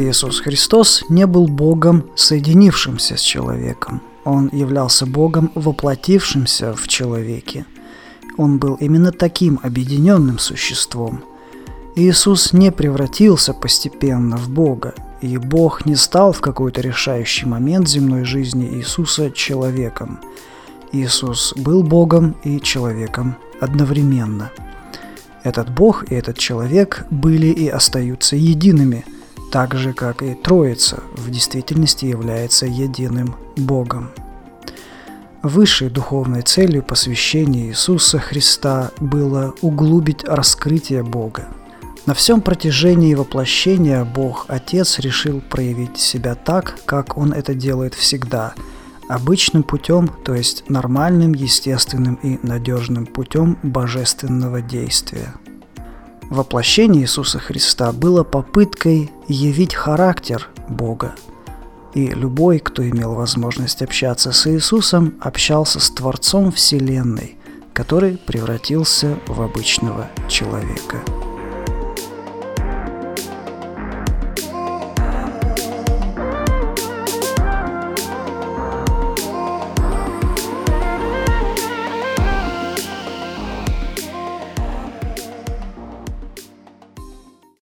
Иисус Христос не был Богом, соединившимся с человеком. Он являлся Богом, воплотившимся в человеке. Он был именно таким объединенным существом. Иисус не превратился постепенно в Бога, и Бог не стал в какой-то решающий момент земной жизни Иисуса человеком. Иисус был Богом и человеком одновременно. Этот Бог и этот человек были и остаются едиными – так же, как и Троица в действительности является единым Богом. Высшей духовной целью посвящения Иисуса Христа было углубить раскрытие Бога. На всем протяжении воплощения Бог Отец решил проявить себя так, как Он это делает всегда, обычным путем, то есть нормальным, естественным и надежным путем божественного действия – Воплощение Иисуса Христа было попыткой явить характер Бога. И любой, кто имел возможность общаться с Иисусом, общался с Творцом Вселенной, который превратился в обычного человека.